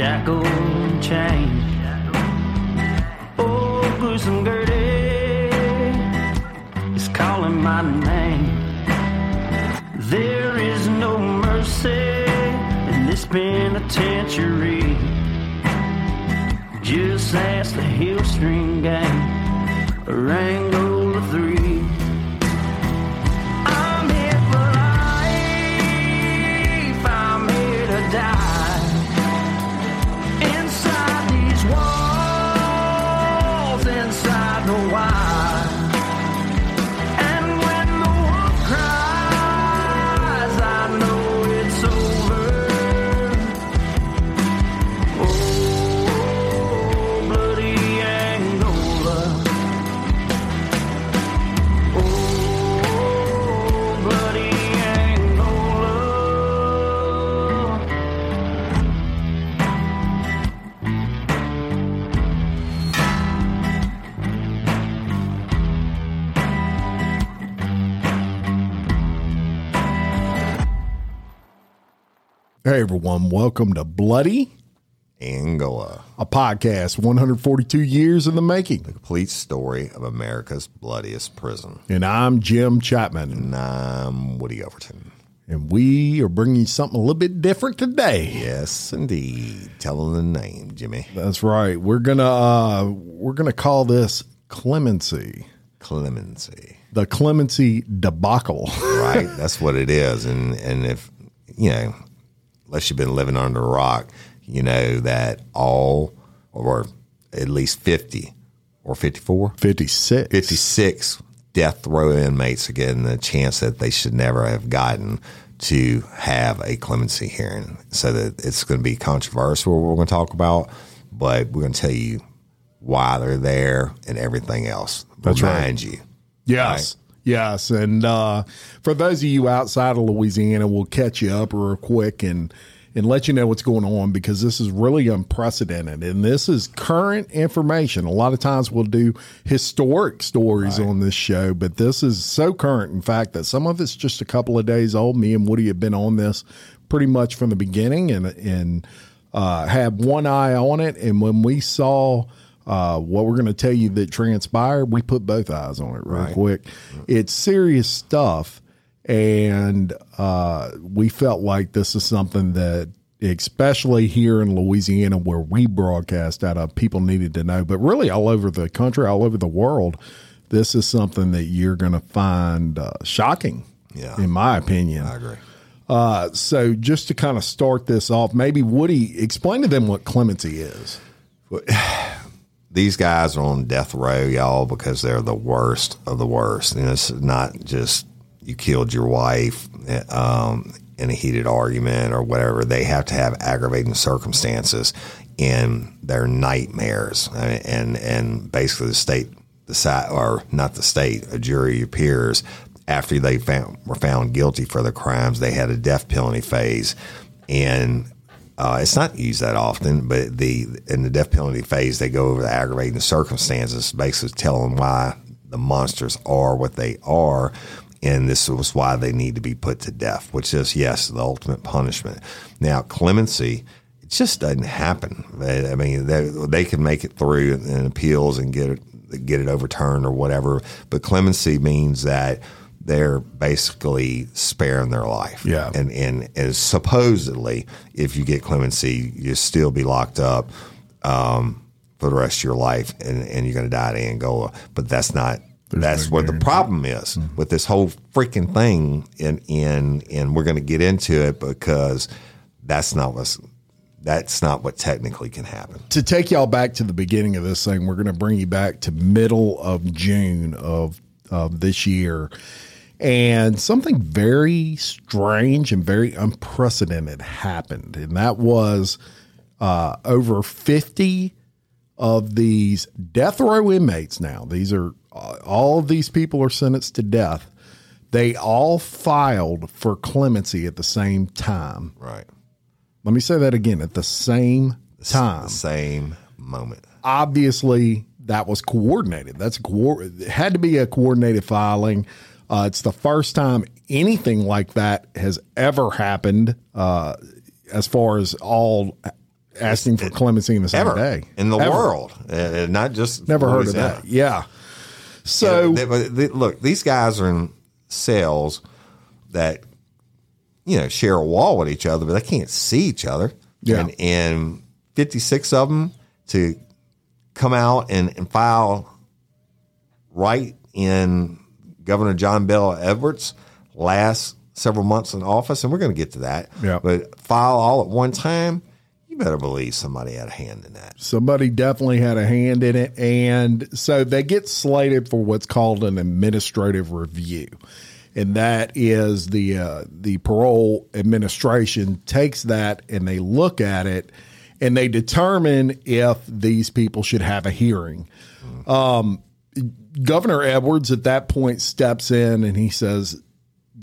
Shackled and chained. Oh, gruesome Gertie eh? is calling my name. There is no mercy in this penitentiary. Just ask the Hill String Gang, or Hey everyone, welcome to Bloody, Angola, a podcast 142 years in the making. The complete story of America's bloodiest prison. And I'm Jim Chapman, And I'm Woody Overton. and we are bringing you something a little bit different today. Yes, indeed. Tell them the name, Jimmy. That's right. We're gonna uh, we're gonna call this clemency, Clemency. the clemency debacle. Right? That's what it is. And and if you know, unless you've been living under a rock, you know that all or at least fifty or 54, 56. 56 death row inmates are getting the chance that they should never have gotten to have a clemency hearing. So that it's going to be controversial what we're going to talk about, but we're going to tell you why they're there and everything else. That's right. Remind you. Yes. Yes. And uh, for those of you outside of Louisiana, we'll catch you up real quick and and let you know what's going on because this is really unprecedented and this is current information. A lot of times we'll do historic stories on this show, but this is so current, in fact, that some of it's just a couple of days old. Me and Woody have been on this pretty much from the beginning and and uh, had one eye on it. And when we saw uh, what we're going to tell you that transpired, we put both eyes on it real quick. It's serious stuff, and uh, we felt like this is something that, especially here in Louisiana, where we broadcast out of, people needed to know. But really, all over the country, all over the world, this is something that you're going to find uh, shocking. Yeah. in my opinion. I agree. Uh, so just to kind of start this off, maybe Woody explain to them what clemency is. These guys are on death row, y'all, because they're the worst of the worst. And it's not just you killed your wife um, in a heated argument or whatever. They have to have aggravating circumstances in their nightmares. Uh, And and basically, the state decide, or not the state, a jury of peers, after they found, were found guilty for the crimes, they had a death penalty phase. And uh, it's not used that often, but the in the death penalty phase, they go over the aggravating circumstances, basically telling why the monsters are what they are, and this was why they need to be put to death, which is yes, the ultimate punishment. Now, clemency, it just doesn't happen. I mean, they, they can make it through in appeals and get it get it overturned or whatever, but clemency means that they're basically sparing their life. Yeah. And and and supposedly, if you get clemency, you still be locked up um, for the rest of your life, and, and you're going to die in Angola. But that's not That's no where the problem is with this whole freaking thing, and and and we're going to get into it because that's not what's that's not what technically can happen. to take y'all back to the beginning of this thing, we're going to bring you back to middle of June of of this year, and something very strange and very unprecedented happened, and that was uh, over fifty of these death row inmates. Now these are uh, all of these people are sentenced to death. They all filed for clemency at the same time. Right. Let me say that again at the same time The same moment. obviously that was coordinated. That's it had to be a coordinated filing. Uh, it's the first time anything like that has ever happened, uh, as far as all asking for clemency in the same Ever day in the Ever. world, Uh, not just Never heard of that. Yeah. So They- but they- look, these guys are in cells that you know share a wall with each other, but they can't see each other. Yeah. and, and fifty six of them to come out and, and file right in Governor John Bell Edwards' last several months in office, and we're going to get to that. Yeah. but file all at one time. You better believe somebody had a hand in that. somebody definitely had a hand in it. And so they get slated for what's called an administrative review. And that is the uh, the parole administration takes that and they look at it and they determine if these people should have a hearing. Um, Governor Edwards at that point steps in and he says,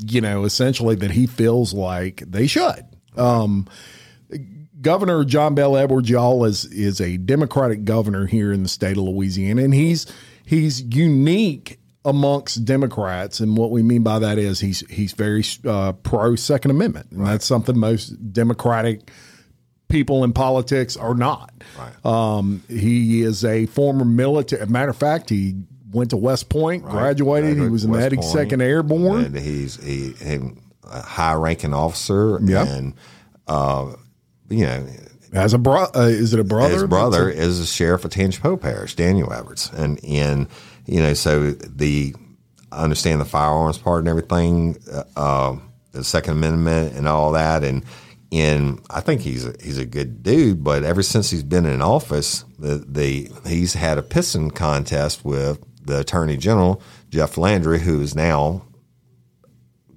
you know, essentially that he feels like they should. Um, Governor John Bell Edwards, y'all, is is a Democratic governor here in the state of Louisiana, and he's he's unique amongst Democrats. And what we mean by that is he's he's very uh, pro Second Amendment, and that's something most Democratic people in politics are not. Um, he is a former military. Matter of fact, he went to West Point, graduated. He was in the West 82nd Point, Airborne. And he's he, he a high ranking officer. Yep. And uh, you know, As a bro, uh, is it a brother? his brother is the sheriff of Tangipahoa Parish, Daniel Edwards, and and you know, so the I understand the firearms part and everything, uh, uh, the Second Amendment and all that, and and I think he's a, he's a good dude. But ever since he's been in office, the the he's had a pissing contest with the Attorney General Jeff Landry, who is now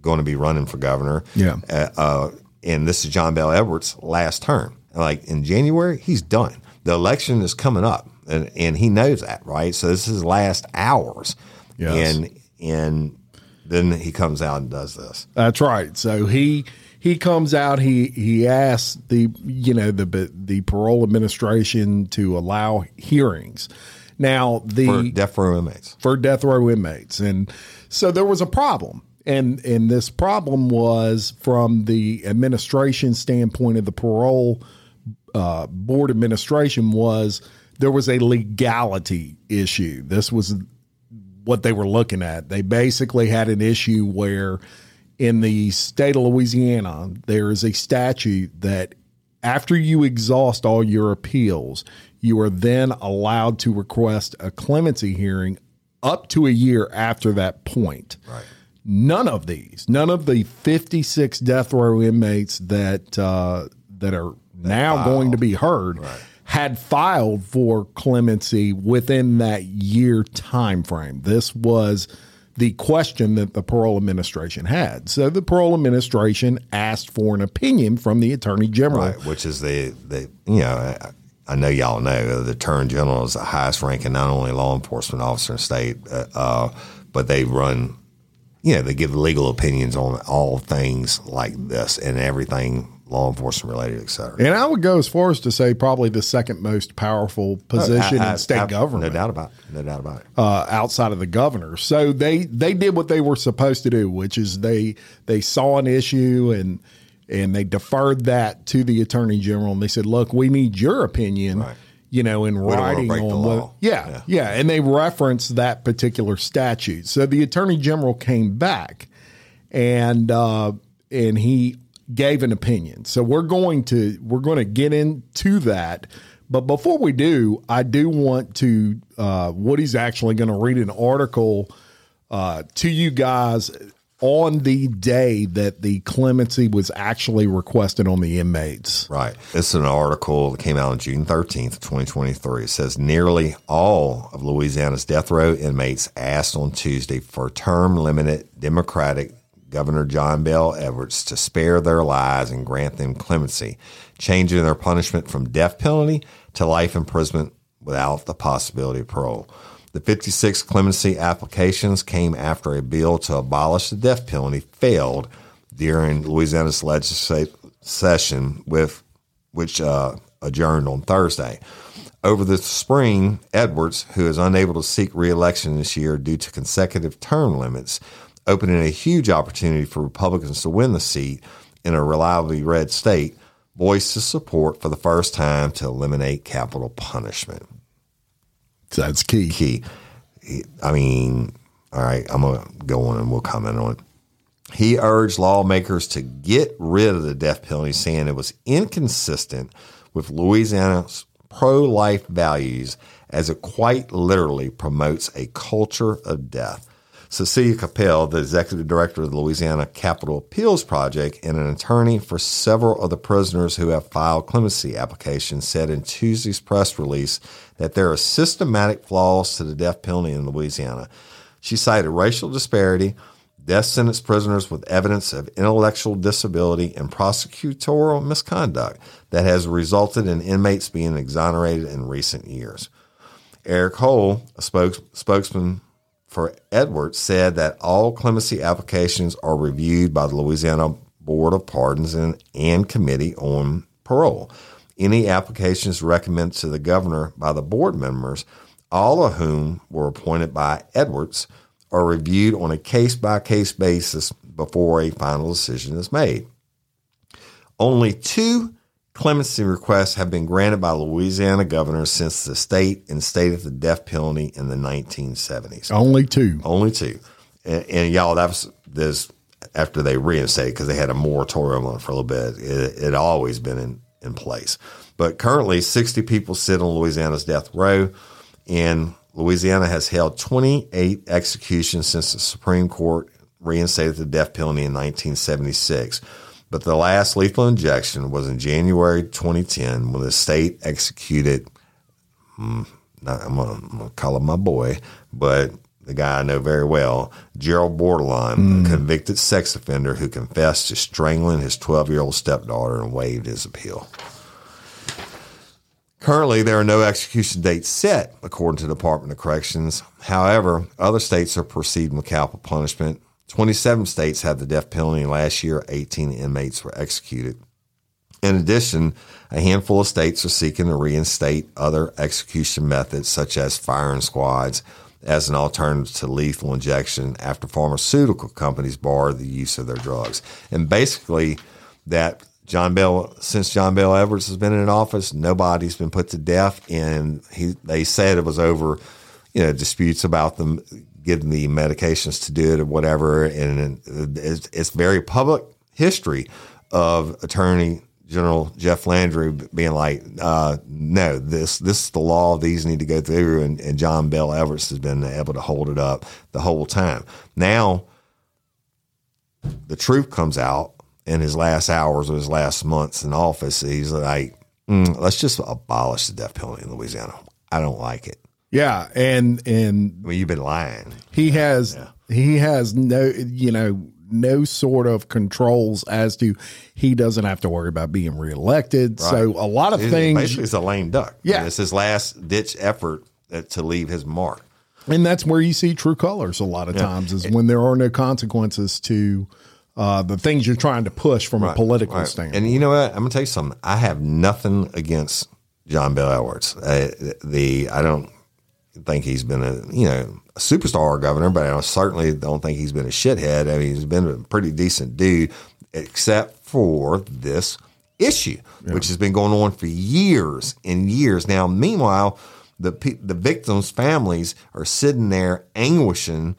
going to be running for governor. Yeah. Uh, uh, and this is John Bell Edwards' last term. Like in January, he's done. The election is coming up, and, and he knows that, right? So this is his last hours. Yes. And and then he comes out and does this. That's right. So he he comes out. He he asks the you know the the parole administration to allow hearings. Now the For death row inmates. for death row inmates. And so there was a problem. And and this problem was from the administration standpoint of the parole uh, board administration was there was a legality issue. This was what they were looking at. They basically had an issue where in the state of Louisiana there is a statute that after you exhaust all your appeals, you are then allowed to request a clemency hearing up to a year after that point. Right. None of these, none of the 56 death row inmates that uh, that are now going to be heard had filed for clemency within that year time frame. This was the question that the parole administration had. So the parole administration asked for an opinion from the attorney general. Right. Which is the, the you know, I, know y'all know the Attorney General is the highest ranking, not only law enforcement officer in the state, uh, uh, but they run, you know, they give legal opinions on all things like this and everything law enforcement related, et cetera. And I would go as far as to say probably the second most powerful position I- I- in state I- government. No doubt about it. No doubt about it. uh, outside of the governor. So they they did what they were supposed to do, which is they they saw an issue and and they deferred that to the attorney general and they said, "Look, we need your opinion." Right. You know, in wanna writing on what, yeah, Yeah. yeah, and they referenced that particular statute. So the attorney general came back, and uh, and he gave an opinion. So we're going to we're going to get into that. But before we do, I do want to uh, Woody's actually going to read an article uh, to you guys on the day that the clemency was actually requested on the inmates. Right. It's an article that came out on June 13th, 2023. It says nearly all of Louisiana's death row inmates asked on Tuesday for term limited Democratic Governor John Bell Edwards to spare their lives and grant them clemency, changing their punishment from death penalty to life imprisonment without the possibility of parole. The 56 clemency applications came after a bill to abolish the death penalty failed during Louisiana's legislative session, with which uh, adjourned on Thursday. Over the spring, Edwards, who is unable to seek reelection this year due to consecutive term limits, opening a huge opportunity for Republicans to win the seat in a reliably red state, voiced his support for the first time to eliminate capital punishment. That's key. Key. I mean, all right, I'm going to go on and we'll comment on it. He urged lawmakers to get rid of the death penalty, saying it was inconsistent with Louisiana's pro life values as it quite literally promotes a culture of death. Cecilia Kappel, the executive director of the Louisiana Capital Appeals Project and an attorney for several of the prisoners who have filed clemency applications, said in Tuesday's press release that there are systematic flaws to the death penalty in Louisiana. She cited racial disparity, death sentence prisoners with evidence of intellectual disability, and prosecutorial misconduct that has resulted in inmates being exonerated in recent years. Eric Holl, a spokes, spokesman for Edwards said that all clemency applications are reviewed by the Louisiana Board of Pardons and, and Committee on Parole. Any applications recommended to the governor by the board members, all of whom were appointed by Edwards, are reviewed on a case by case basis before a final decision is made. Only two Clemency requests have been granted by Louisiana governors since the state instated the death penalty in the 1970s. Only two. Only two. And, and y'all, that was this after they reinstated because they had a moratorium on it for a little bit. It, it had always been in, in place. But currently, 60 people sit on Louisiana's death row, and Louisiana has held 28 executions since the Supreme Court reinstated the death penalty in 1976. But the last lethal injection was in January 2010 when the state executed, mm, I'm going to call him my boy, but the guy I know very well, Gerald Bordelon, mm. a convicted sex offender who confessed to strangling his 12 year old stepdaughter and waived his appeal. Currently, there are no execution dates set, according to the Department of Corrections. However, other states are proceeding with capital punishment 27 states had the death penalty, and last year, 18 inmates were executed. In addition, a handful of states are seeking to reinstate other execution methods, such as firing squads, as an alternative to lethal injection after pharmaceutical companies bar the use of their drugs. And basically, that John Bell, since John Bell Edwards has been in office, nobody's been put to death, and he they said it was over, you know, disputes about them getting the medications to do it or whatever. And it's, it's very public history of Attorney General Jeff Landry being like, uh, no, this this is the law. These need to go through, and, and John Bell Edwards has been able to hold it up the whole time. Now, the truth comes out in his last hours or his last months in office. He's like, mm, let's just abolish the death penalty in Louisiana. I don't like it. Yeah, and and well, you've been lying. He has yeah. he has no you know no sort of controls as to he doesn't have to worry about being reelected. Right. So a lot of he's, things basically it's a lame duck. Yeah, I mean, it's his last ditch effort to leave his mark. And that's where you see true colors a lot of yeah. times is when there are no consequences to uh, the things you're trying to push from right. a political right. standpoint. And you know what? I'm gonna tell you something. I have nothing against John Bell Edwards. Uh, the I don't think he's been a you know superstar governor, but I certainly don't think he's been a shithead. I mean, he's been a pretty decent dude, except for this issue, yeah. which has been going on for years and years. Now, meanwhile, the the victims' families are sitting there anguishing,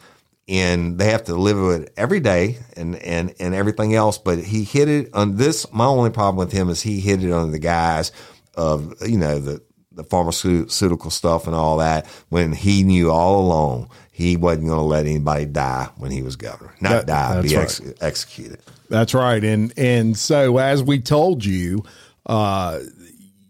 and they have to live with it every day and and and everything else. But he hit it on this. My only problem with him is he hit it on the guys of you know the the pharmaceutical stuff and all that when he knew all along he wasn't going to let anybody die when he was governor. Not That- die, be ex- executed. That's right. And and so as we told you, uh,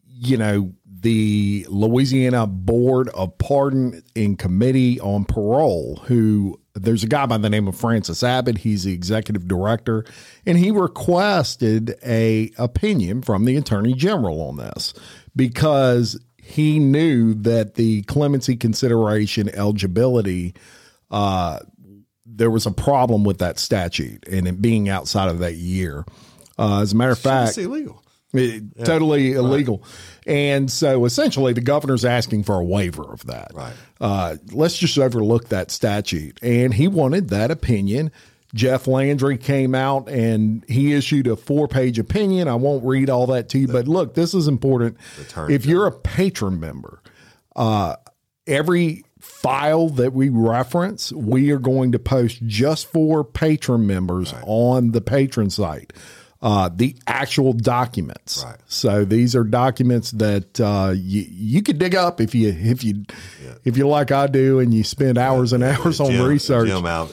you know, the Louisiana Board of Pardon and Committee on Parole, who there's a guy by the name of Francis Abbott. He's the executive director, and he requested a opinion from the Attorney General on this because he knew that the clemency consideration eligibility there was a problem with that statute and it being outside of that year. Uh, as a matter of fact, It's illegal. it- totally illegal. And so essentially, the governor's asking for a waiver of that. Right. Uh, let's just overlook that statute. And he wanted that opinion. Jeff Landry came out and he issued a four page opinion. I won't read all that to you, but look, this is important. If you're a Patreon member, uh, every file that we reference, we are going to post just for Patreon members on the Patreon site. Uh, the actual documents. Right. So these are documents that uh, you you could dig up if you if you if you like I do, and you spend hours and hours on Jim- research. Jim out,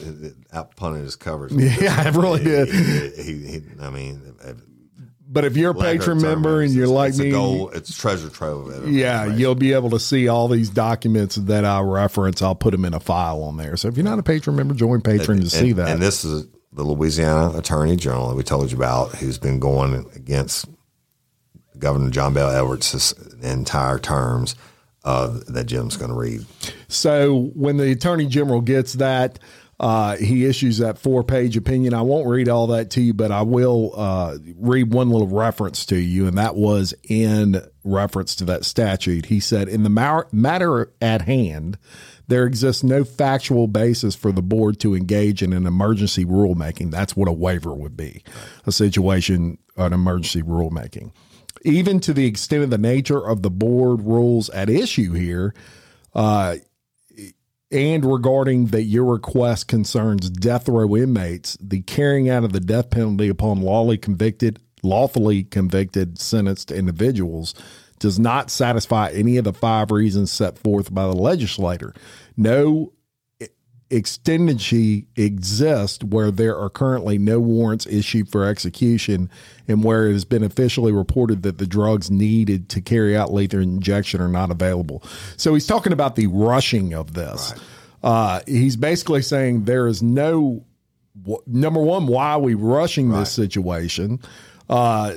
out punting his covers. Yeah, I really did. He, he, he, I mean, But if you're a Patreon member and you're like it's me, a gold, it's treasure trove. Yeah, you'll be able to see all these documents that I reference. I'll put them in a file on there. So if you're not a Patreon member, join Patreon to and, see that. And this is the Louisiana Attorney General that we told you about, who's been going against Governor John Bell Edwards entire terms. Uh, that Jim's going to read. So when the attorney general gets that, uh, he issues that four page opinion. I won't read all that to you, but I will uh, read one little reference to you, and that was in reference to that statute. He said, In the matter at hand, there exists no factual basis for the board to engage in an emergency rulemaking. That's what a waiver would be a situation, an emergency rulemaking. Even to the extent of the nature of the board rules at issue here, uh, and regarding that your request concerns death row inmates, the carrying out of the death penalty upon lawfully convicted, lawfully convicted, sentenced individuals does not satisfy any of the five reasons set forth by the legislator. No extendency exists where there are currently no warrants issued for execution and where it has been officially reported that the drugs needed to carry out lethal injection are not available. So he's talking about the rushing of this. Uh, he's basically saying there is no number one, why are we rushing this situation? Uh,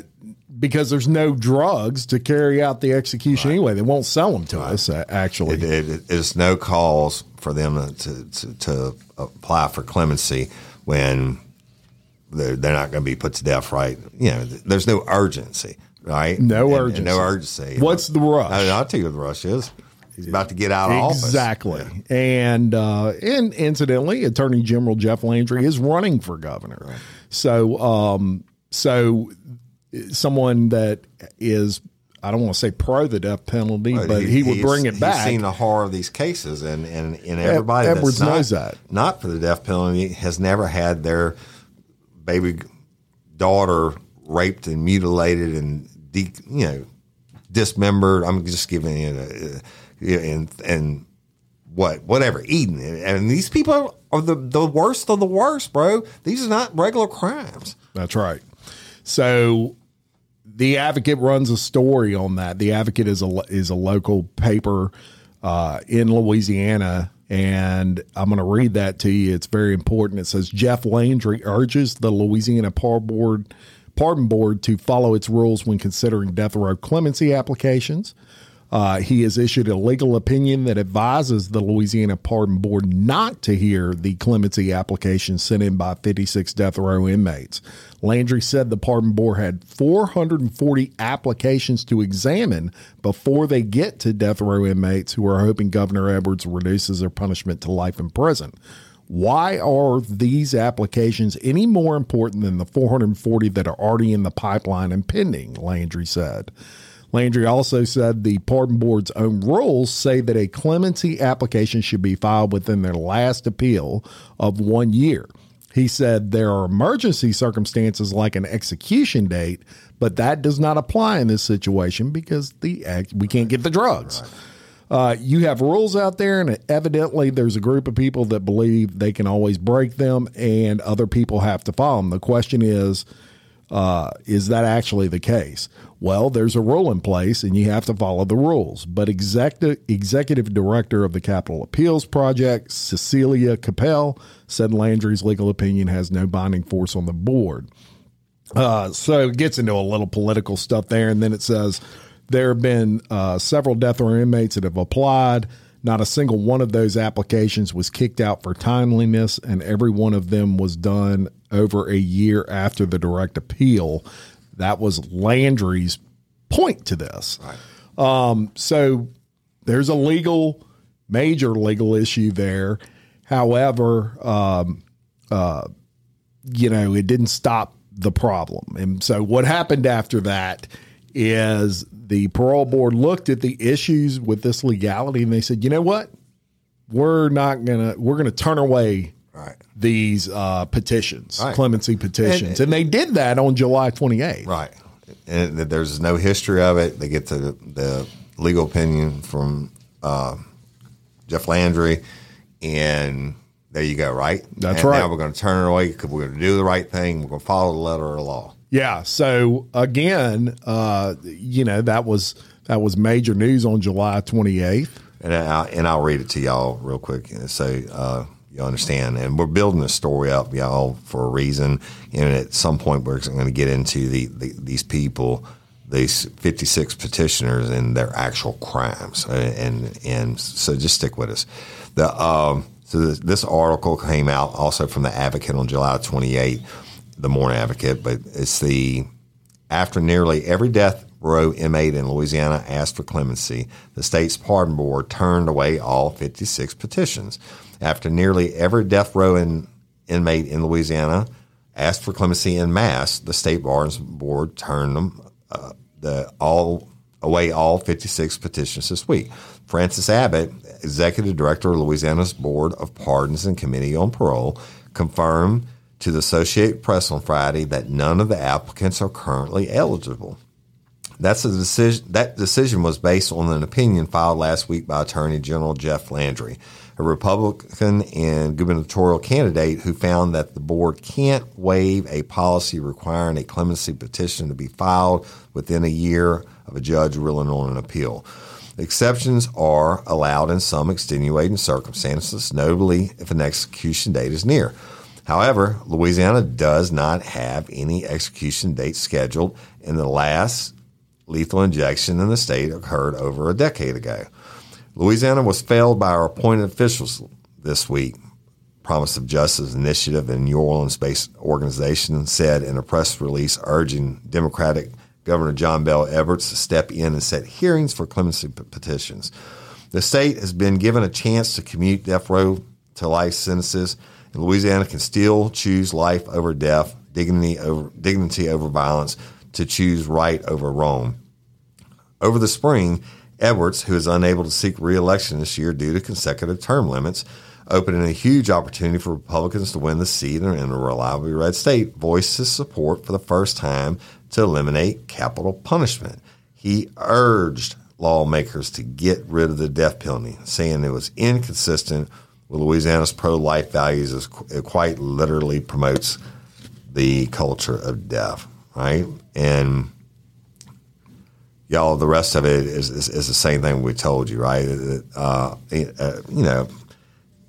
because there's no drugs to carry out the execution anyway. They won't sell them to us, uh, actually. It, it, it is no cause for them to, to, to apply for clemency when they're, they're not going to be put to death, right? You know, there's no urgency, right? No And- and urgency. no urgency. What's the rush? I, will tell you what the rush is. He's about to get out of office. Exactly. And uh, and incidentally, Attorney General Jeff Landry is running for governor. So um so someone that is I don't want to say pro the death penalty, but he, would bring it back. He's seen the horror of these cases, and and, and everybody Edwards that's not, knows that. not for the death penalty has never had their baby daughter raped and mutilated and de, you know dismembered. I'm just giving you uh, a, and and what whatever it. And these people are the the worst of the worst, bro. These are not regular crimes. That's right. So the Advocate runs a story on that. The Advocate is a is a local paper uh, in Louisiana, and I'm going to read that to you. It's very important. It says Jeff Landry urges the Louisiana Pardon Board, Pardon Board to follow its rules when considering death row clemency applications. Uh, he has issued a legal opinion that advises the Louisiana Pardon Board not to hear the clemency application sent in by 56 death row inmates. Landry said the Pardon Board had 440 applications to examine before they get to death row inmates who are hoping Governor Edwards reduces their punishment to life in prison. Why are these applications any more important than the 440 that are already in the pipeline and pending? Landry said. Landry also said the Pardon Board's own rules say that a clemency application should be filed within their last appeal of one year. He said there are emergency circumstances like an execution date, but that does not apply in this situation because the act, we can't get the drugs. Uh, you have rules out there, and evidently there's a group of people that believe they can always break them, and other people have to follow them. The question is, uh, is that actually the case? Well, there's a rule in place, and you have to follow the rules. But executive executive director of the Capital Appeals Project, Cecilia Kappel, said Landry's legal opinion has no binding force on the board. Uh, so it gets into a little political stuff there, and then it says there have been uh, several death row inmates that have applied. Not a single one of those applications was kicked out for timeliness, and every one of them was done over a year after the direct appeal. That was Landry's point to this. Um, so there's a legal, major legal issue there. However, um, uh, you know, it didn't stop the problem. And so what happened after that is the parole board looked at the issues with this legality and they said, you know what? We're not gonna we're gonna turn away Right. these uh, petitions, Right. clemency petitions, and, they did that on July 28th. Right. And there's no history of it. They get the, the legal opinion from uh, Jeff Landry, and there you go, right? That's and right. Now we're going to turn it away because we're going to do the right thing. We're going to follow the letter of the law. Yeah. So again, uh, you know that was that was major news on July 28th. And, I, and I'll read it to y'all real quick so uh, you understand. And we're building this story up, y'all, for a reason. And at some point, we're going to get into the, the these people, these 56 petitioners, and their actual crimes. Uh, And and so just stick with us. The um, so this, this article came out also from the Advocate on July 28, the Morning Advocate, but it's the after nearly every death row inmate in Louisiana asked for clemency, the state's pardon board turned away all 56 petitions. After nearly every death row in, inmate in Louisiana asked for clemency in mass, the state pardon board turned them uh, the all away all 56 petitions this week. Francis Abbott, executive director of Louisiana's Board of Pardons and Committee on Parole, confirmed to the Associated Press on Friday that none of the applicants are currently eligible. That's a decision. That decision was based on an opinion filed last week by Attorney General Jeff Landry, a Republican and gubernatorial candidate who found that the board can't waive a policy requiring a clemency petition to be filed within a year of a judge ruling on an appeal. Exceptions are allowed in some extenuating circumstances, notably if an execution date is near. However, Louisiana does not have any execution date scheduled, and the last lethal injection in the state occurred over a decade ago. Louisiana was failed by our appointed officials this week. Promise of Justice Initiative and New Orleans based organization said in a press release urging Democratic Governor John Bell Edwards to step in and set hearings for clemency petitions. The state has been given a chance to commute death row to life sentences, and Louisiana can still choose life over death, dignity over dignity over violence, to choose right over wrong. Over the spring, Edwards, who is unable to seek reelection this year due to consecutive term limits, opening a huge opportunity for Republicans to win the seat in a reliably red state, voiced his support for the first time to eliminate capital punishment. He urged lawmakers to get rid of the death penalty, saying it was inconsistent with Louisiana's pro life values, as it quite literally promotes the culture of death, right? And y'all, the rest of it is, is, is the same thing we told you, right? Uh, uh, you know,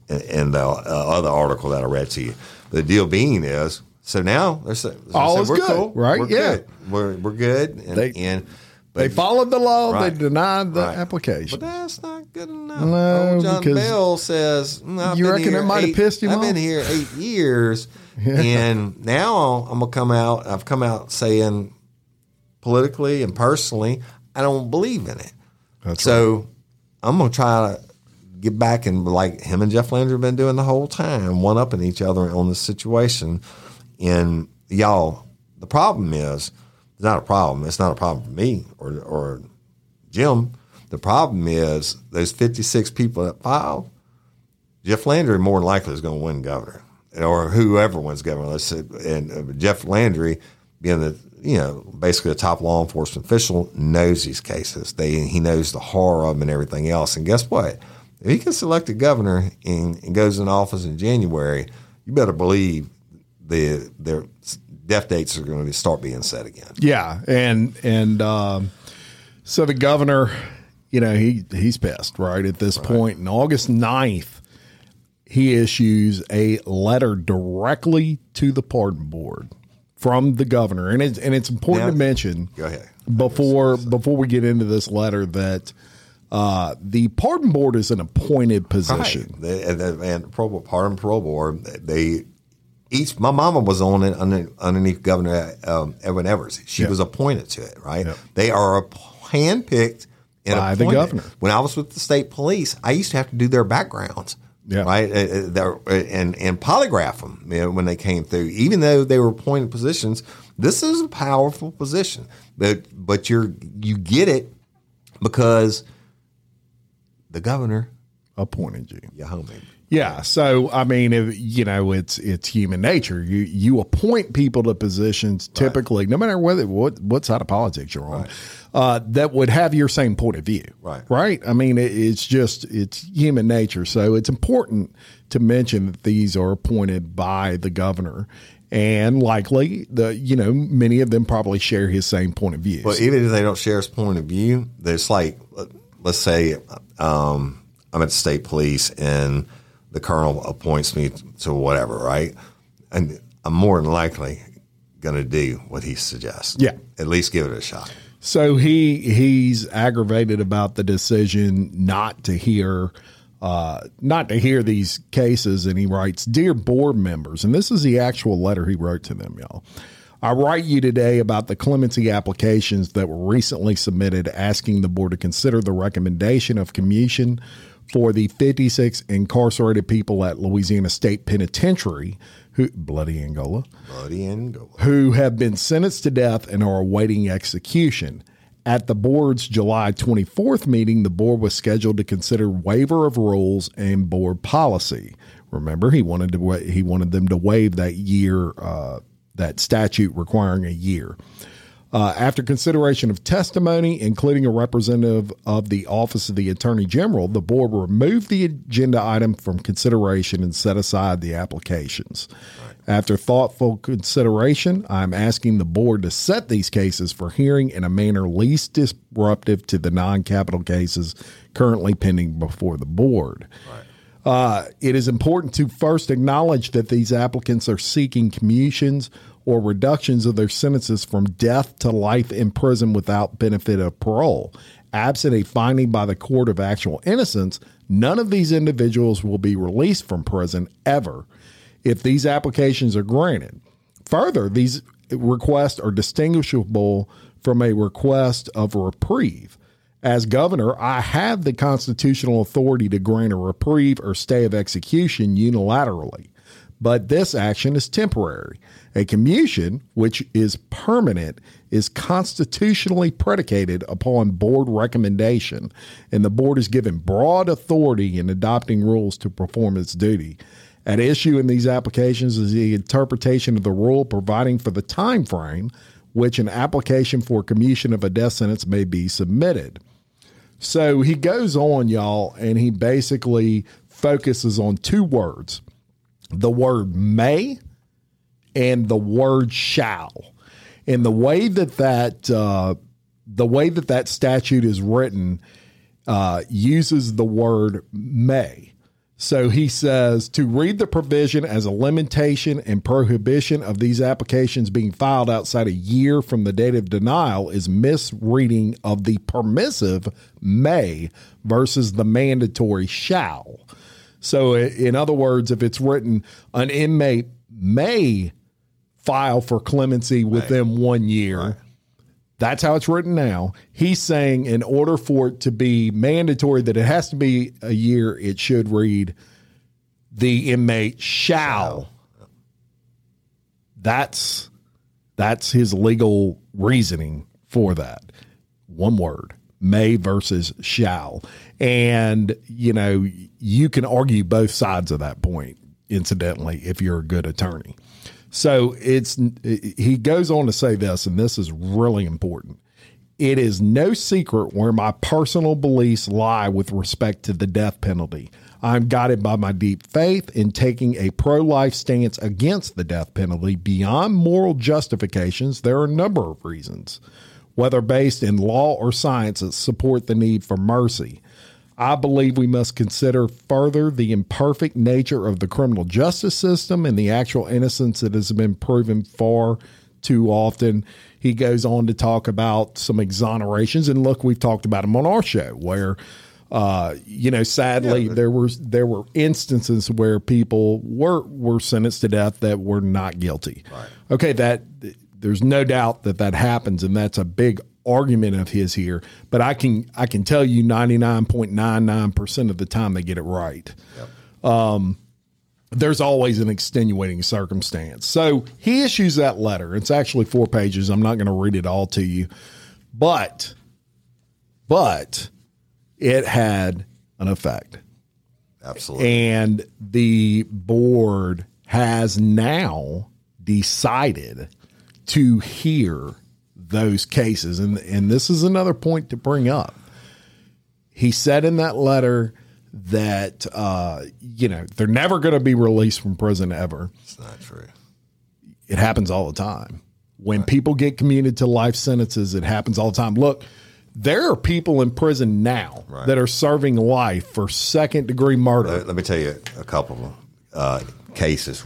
in, in the uh, other article that I read to you. The deal being is, so now they're saying, All is we're good, cool, right? We're Yeah. good. We're we're good, and, They- and They followed the law. Right. They denied the Right. application. But that's not good enough. No, Old John Bell says, "Mm, I've You reckon it might have pissed him off?" I've been here eight years, and now I'm gonna come out. I've come out saying politically and personally, I don't believe in it. That's so I'm gonna try to get back and like him and Jeff Landry have been doing the whole time, one upping each other on this situation. And y'all, the problem is it's not a problem. It's not a problem for me or or Jim. The problem is those 56 people that filed. Jeff Landry more than likely is going to win governor, or whoever wins governor. Let's say, and uh, Jeff Landry being the you know, basically a top law enforcement official knows these cases. They he knows the horror of them and everything else. And guess what? If he gets elected governor and, and goes in office in January, you better believe the their death dates are going to start being set again. Yeah, and and um, so the governor, you know, he he's pissed right at this point. And August 9th, he issues a letter directly to the pardon board from the governor, and it's and it's important Now- to mention Go ahead. before before we get into this letter that. Uh, the pardon board is an appointed position. Right. And, the, and parole, pardon parole board, they each. My mama was on it under, underneath Governor um, Edwin Evers. She Yeah. was appointed to it. Right. Yep. They are a- handpicked and By the governor. When I was with the state police, I used to have to do their backgrounds. Yeah. Right. Uh, uh, uh, and and polygraph them you know, when they came through, even though they were appointed positions. This is a powerful position, but but you're you get it because the governor, Appointed you. your homie. Yeah. So I mean, if, you know, it's it's human nature. You you appoint people to positions typically, no matter whether what what side of politics you're on, uh, that would have your same point of view. Right. Right. I mean, it, it's just it's human nature. So it's important to mention that these are appointed by the governor. And likely, the you know many of them probably share his same point of view. But even if they don't share his point of view, there's like, let's say um, I'm at the state police and the colonel appoints me to whatever, right? And I'm more than likely going to do what he suggests. Yeah. At least give it a shot. So he he's aggravated about the decision not to hear uh, not to hear these cases, and he writes, "Dear board members," and this is the actual letter he wrote to them, y'all. I write you today about the clemency applications that were recently submitted, asking the board to consider the recommendation of commutation for the 56 incarcerated people at Louisiana State Penitentiary, who bloody Angola, bloody Angola, who have been sentenced to death and are awaiting execution. At the board's July 24th meeting, the board was scheduled to consider waiver of rules and board policy. Remember, he wanted to he wanted them to waive that year uh, that statute requiring a year. Uh, after consideration of testimony, including a representative of the Office of the Attorney General, the board removed the agenda item from consideration and set aside the applications. After thoughtful consideration, I'm asking the board to set these cases for hearing in a manner least disruptive to the non capital cases currently pending before the board. Uh, it is important to first acknowledge that these applicants are seeking commutions or reductions of their sentences from death to life in prison without benefit of parole. Absent a finding by the court of actual innocence, none of these individuals will be released from prison ever if these applications are granted. Further, these requests are distinguishable from a request of reprieve. As governor, I have the constitutional authority to grant a reprieve or stay of execution unilaterally, but this action is temporary. A commutation, which is permanent, is constitutionally predicated upon board recommendation, and the board is given broad authority in adopting rules to perform its duty. At issue in these applications is the interpretation of the rule providing for the time frame which an application for commutation of a death sentence may be submitted. So he goes on, y'all, and he basically focuses on two words the word may and the word shall. And the way that that, uh, the way that that statute is written uh, uses the word may. So he says to read the provision as a limitation and prohibition of these applications being filed outside a year from the date of denial is misreading of the permissive may versus the mandatory shall. So, in other words, if it's written, an inmate may file for clemency within one year. That's how it's written now. He's saying in order for it to be mandatory that it has to be a year, it should read the inmate shall. That's that's his legal reasoning for that. One word, may versus shall. And you know, you can argue both sides of that point incidentally if you're a good attorney. So it's he goes on to say this, and this is really important. It is no secret where my personal beliefs lie with respect to the death penalty. I'm guided by my deep faith in taking a pro life stance against the death penalty. Beyond moral justifications, there are a number of reasons, whether based in law or science, that support the need for mercy. I believe we must consider further the imperfect nature of the criminal justice system and the actual innocence that has been proven far too often. He goes on to talk about some exonerations, and look, we've talked about them on our show where. Uh, you know, sadly, Yeah. there were there were instances where people were were sentenced to death that were not guilty. Right. Okay, that there's no doubt that that happens, and that's a big argument of his here. But I can I can tell you, ninety nine point nine nine percent of the time they get it right. Um, there's always an extenuating circumstance. So he issues that letter. It's actually four pages. I'm not going to read it all to you, but but it had an effect. Absolutely. And the board has now decided to hear those cases. And, and this is another point to bring up. He said in that letter that, uh, you know, they're never going to be released from prison ever. it's not true. It happens all the time. When people get commuted to life sentences, it happens all the time. Look, there are people in prison now Right. that are serving life for second degree murder. Let, let me tell you a couple of uh, cases.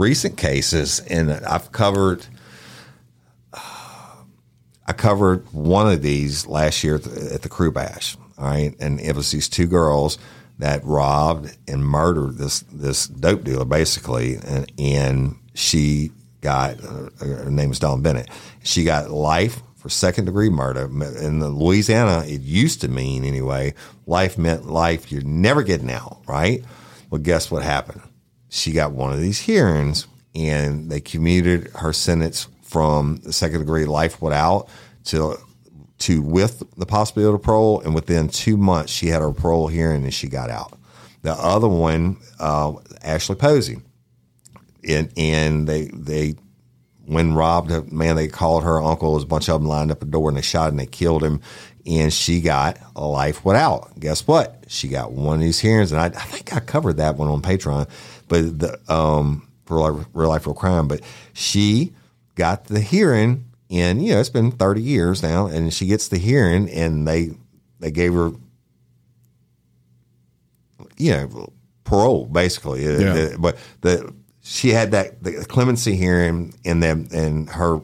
Recent cases, and I've covered. I covered one of these last year at the, at the Crew Bash. All right, and it was these two girls that robbed and murdered this this dope dealer, basically, and and she got uh, her name is Dawn Bennett. She got life for second degree murder in Louisiana. It used to mean anyway, life meant life. You're never getting out, right? Well, guess what happened? She got one of these hearings and they commuted her sentence from the second degree life without to to with the possibility of parole and within two months she had her parole hearing and she got out. The other one uh, ashley posey and and they they when robbed man they called her uncle there's a bunch of them lined up the door and they shot and they killed him and she got a life without. Guess what? She got one of these hearings and i, I think i covered that one on patreon but the um for real life, real life real crime but she got the hearing and you know it's been 30 years now and she gets the hearing and they they gave her you know parole basically Uh, Yeah. but the she had that the clemency hearing and then and her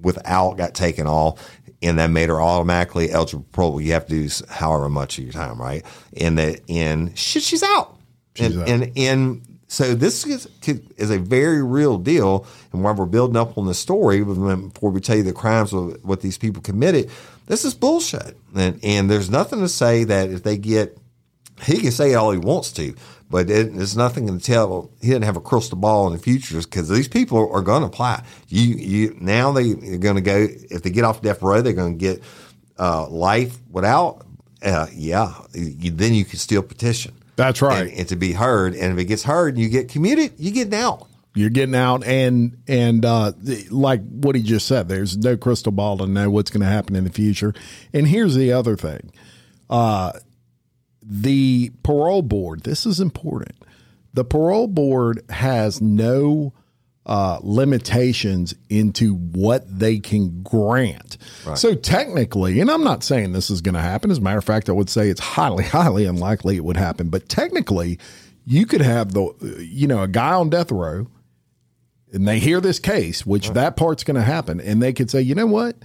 without got taken off and that made her automatically eligible for parole you have to do however much of your time right and that and she, she's out and, out. and and so this is is a very real deal and while we're building up on the story before we tell you the crimes of what these people committed this is bullshit and and there's nothing to say that if they get he can say all he wants to, but it, there's nothing to tell. He didn't have a crystal ball in the future because these people are, are going to apply. You, you now they are going to go if they get off death row, they're going to get uh, life without. Uh, yeah, you, then you can still petition. That's right. and, and to be heard. And if it gets heard and you get commuted, you get out. You're getting out, and and uh, like what he just said, there's no crystal ball to know what's going to happen in the future. And here's the other thing: uh, the parole board. This is important. The parole board has no uh, limitations into what they can grant. So technically, and I'm not saying this is going to happen. As a matter of fact, I would say it's highly, highly unlikely it would happen. But technically, you could have the, you know, a guy on death row, and they hear this case, which that part's going to happen, and they could say, you know what,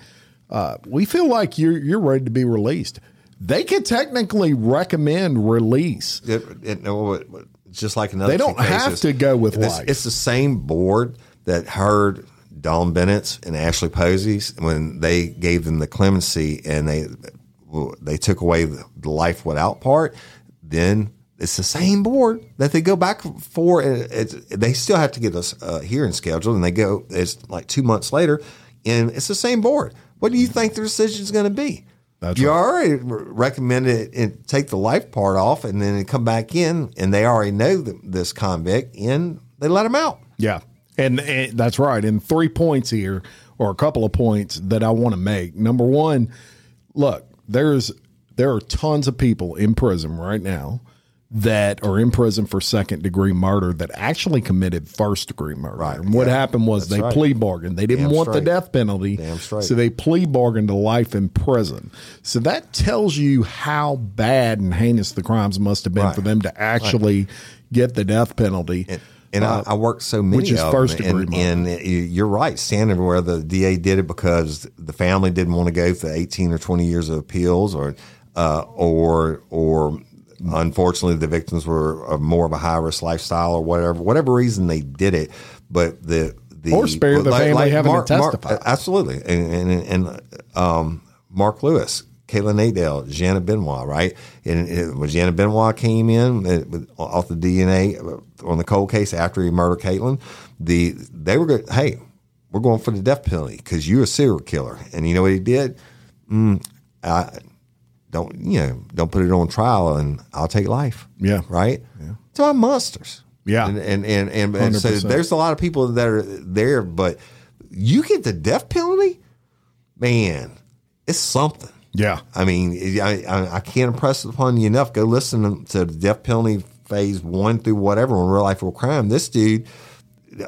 uh, we feel like you're you're ready to be released. They could technically recommend release. It, it, no, it- just like another. They don't have cases. to go with It's-. It's the same board, that heard Dawn Bennett's and Ashley Posey's when they gave them the clemency and they they took away the, life without part, then it's the same board that they go back for. It's, they still have to get us uh, hearing scheduled, and they go. It's like two months later, and it's the same board. What do you think the decision is going to be? That's you right. already recommended it, take the life part off, and then come back in, and they already know th- this convict, and they let him out. Yeah. And, and that's right. And three points here, or a couple of points that I want to make. Number one, look, there's there are tons of people in prison right now that are in prison for second degree murder that actually committed first degree murder. Right. And what Yeah. happened was That's they right. plea bargained. They didn't Damn want the death penalty. Damn straight. So they plea bargained to life in prison. So that tells you how bad and heinous the crimes must have been Right. for them to actually get the death penalty. And, and I, I worked so many Uh, which is of first them, degree and, and you're right, standing where the DA did it because the family didn't want to go for 18 or 20 years of appeals, or uh, or or unfortunately the victims were of more of a high risk lifestyle or whatever whatever reason they did it, but the the Or spare the family having to testify. absolutely, and and, and um, Mark Lewis. Kayla Nadell, Jana Benoit, right? And it, when Jana Benoit came in it, with- off the DNA on the cold case after he murdered Caitlin, the they were going, hey, we're going for the death penalty because you're a serial killer. And you know what he did? Mm, I don't, you know, don't put it on trial, and I'll take life. Yeah. right. Yeah, so I'm monsters. Yeah. and and and, and, and so there's a lot of people that are there, but you get the death penalty, man, it's something. Yeah. I mean, I, I, I can't impress it upon you enough. Go listen to the death penalty phase one through whatever on real life real crime. This dude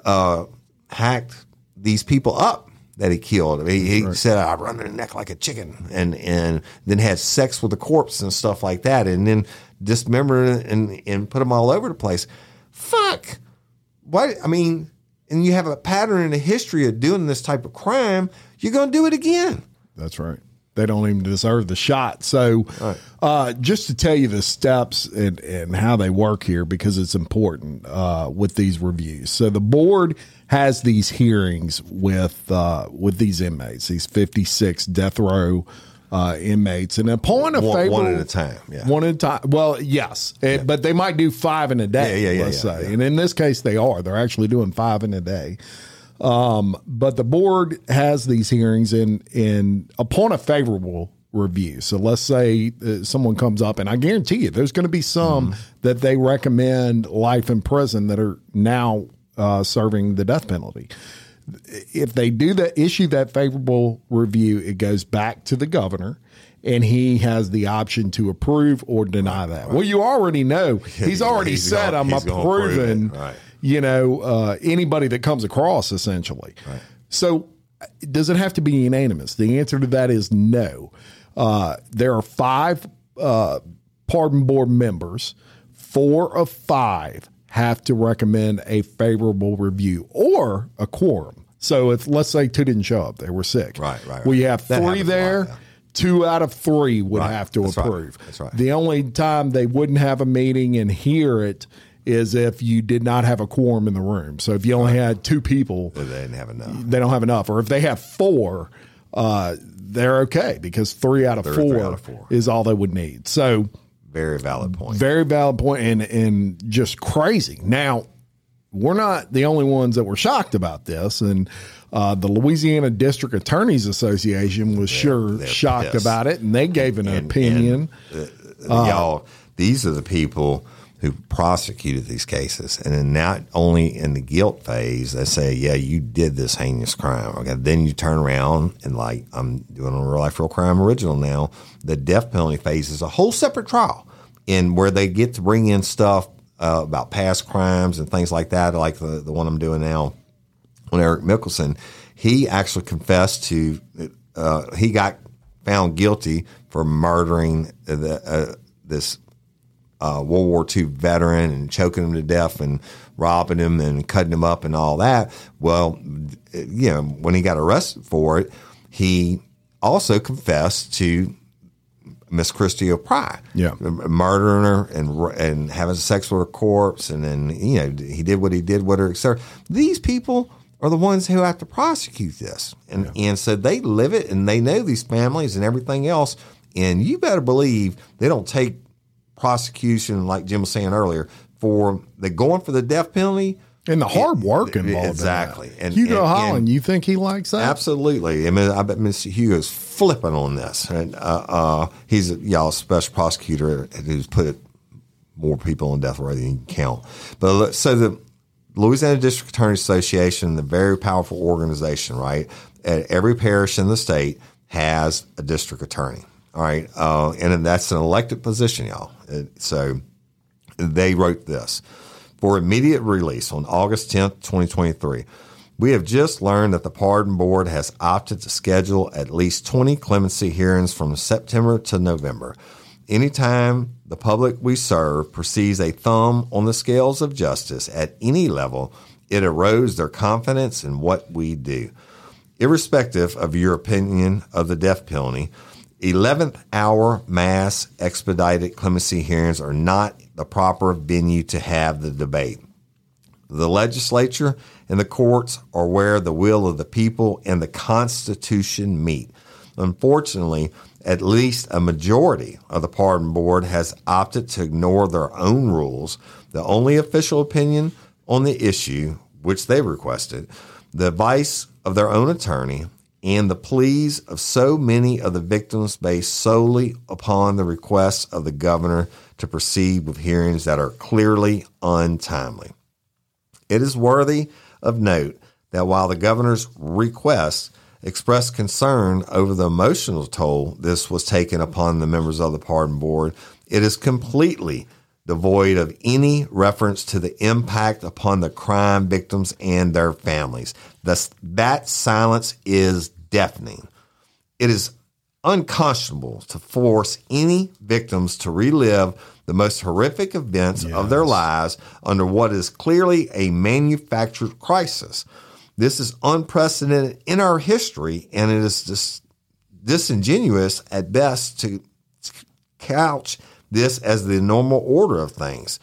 uh, hacked these people up that he killed. He, he said, "I run their neck like a chicken," and and then had sex with the corpse and stuff like that, and then dismembered and and put them all over the place. Fuck. What I mean, and you have a pattern in the history of doing this type of crime. You're going to do it again. That's right. They don't even deserve the shot. So, uh, just to tell you the steps and, and how they work here, because it's important uh, with these reviews. So, the board has these hearings with uh, with these inmates, these fifty six death row uh, inmates, and upon a One- favorable one at a time, yeah. one at a time. Well, yes, and- but they might do five in a day. Yeah, yeah, yeah, let's yeah, say, yeah. and in this case, they are. They're actually doing five in a day. Um, but the board has these hearings in in upon a favorable review. So let's say uh, someone comes up, and I guarantee you, there's going to be some Mm-hmm. that they recommend life in prison that are now uh, serving the death penalty. If they do that, issue that favorable review, it goes back to the governor. And he has the option to approve or deny that. Well, you already know he's already he's said gonna- I'm he's gonna approve it. approving Right. you know, uh, anybody that comes across essentially. So, uh, does it have to be unanimous? The answer to that is no. Uh, there are five uh, pardon board members. Four of five have to recommend a favorable review or a quorum. So, if let's say two didn't show up, they were sick. Right, right, right. We have That three a lot, there. yeah. Two out of three would Right. have to That's right. approve. That's right. The only time they wouldn't have a meeting and hear it is if you did not have a quorum in the room. So if you only had two people, They didn't have enough. they don't have enough. Or if they have four, uh, they're okay because three out of, four, three out of four. is all they would need. So Very valid point. very valid point and and just crazy. Now, we're not the only ones that were shocked about this, and uh, the Louisiana District Attorneys Association was sure they're shocked pissed. about it, and they gave an And- opinion. and, uh, y'all, these are the people who prosecuted these cases, and then not only in the guilt phase, they say, "Yeah, you did this heinous crime." Okay, then you turn around and like, I'm doing a real life real crime original now. The death penalty phase is a whole separate trial, in where they get to bring in stuff uh, about past crimes and things like that, like the the one I'm doing now on Eric Mickelson, he actually confessed to uh, he got found guilty for murdering the, uh, this uh, World War II veteran and choking him to death and robbing him and cutting him up and all that. Well, you know, when he got arrested for it, he also confessed to Miss Christie O'Pry, Yeah. murdering her and and having sex with her corpse, and then you know he did what he did with her. Etc. These people are the ones who have to prosecute this. And, and so they live it and they know these families and everything else. And you better believe they don't take prosecution, like Jim was saying earlier, for the going for the death penalty. And the hard work It- involved. in exactly. that. And- Hugo and- Holland, and- you think he likes that? Absolutely. I mean, I bet Mr. Hugo's flipping on this. And uh, uh, he's a y'all special prosecutor who's put more people on death row than you can count. But so the Louisiana District Attorney Association, the very powerful organization, right? At every parish in the state has a district attorney. All right, uh, and that's an elected position, y'all. So they wrote this for immediate release on August 10th, 2023. We have just learned that the Pardon Board has opted to schedule at least 20 clemency hearings from September to November. Anytime the public we serve perceives a thumb on the scales of justice at any level, it erodes their confidence in what we do. Irrespective of your opinion of the death penalty, 11th hour mass expedited clemency hearings are not the proper venue to have the debate. The legislature and the courts are where the will of the people and the Constitution meet. Unfortunately, at least a majority of the pardon board has opted to ignore their own rules, the only official opinion on the issue, which they requested, the advice of their own attorney, and the pleas of so many of the victims based solely upon the requests of the governor to proceed with hearings that are clearly untimely. It is worthy of note that while the governor's request expressed concern over the emotional toll this was taken upon the members of the pardon board, it is completely devoid of any reference to the impact upon the crime victims and their families. Thus, that silence is deafening. It is unconscionable to force any victims to relive the most horrific events of their lives under what is clearly a manufactured crisis. This is unprecedented in our history, and it is dis- disingenuous at best to couch this as the normal order of things.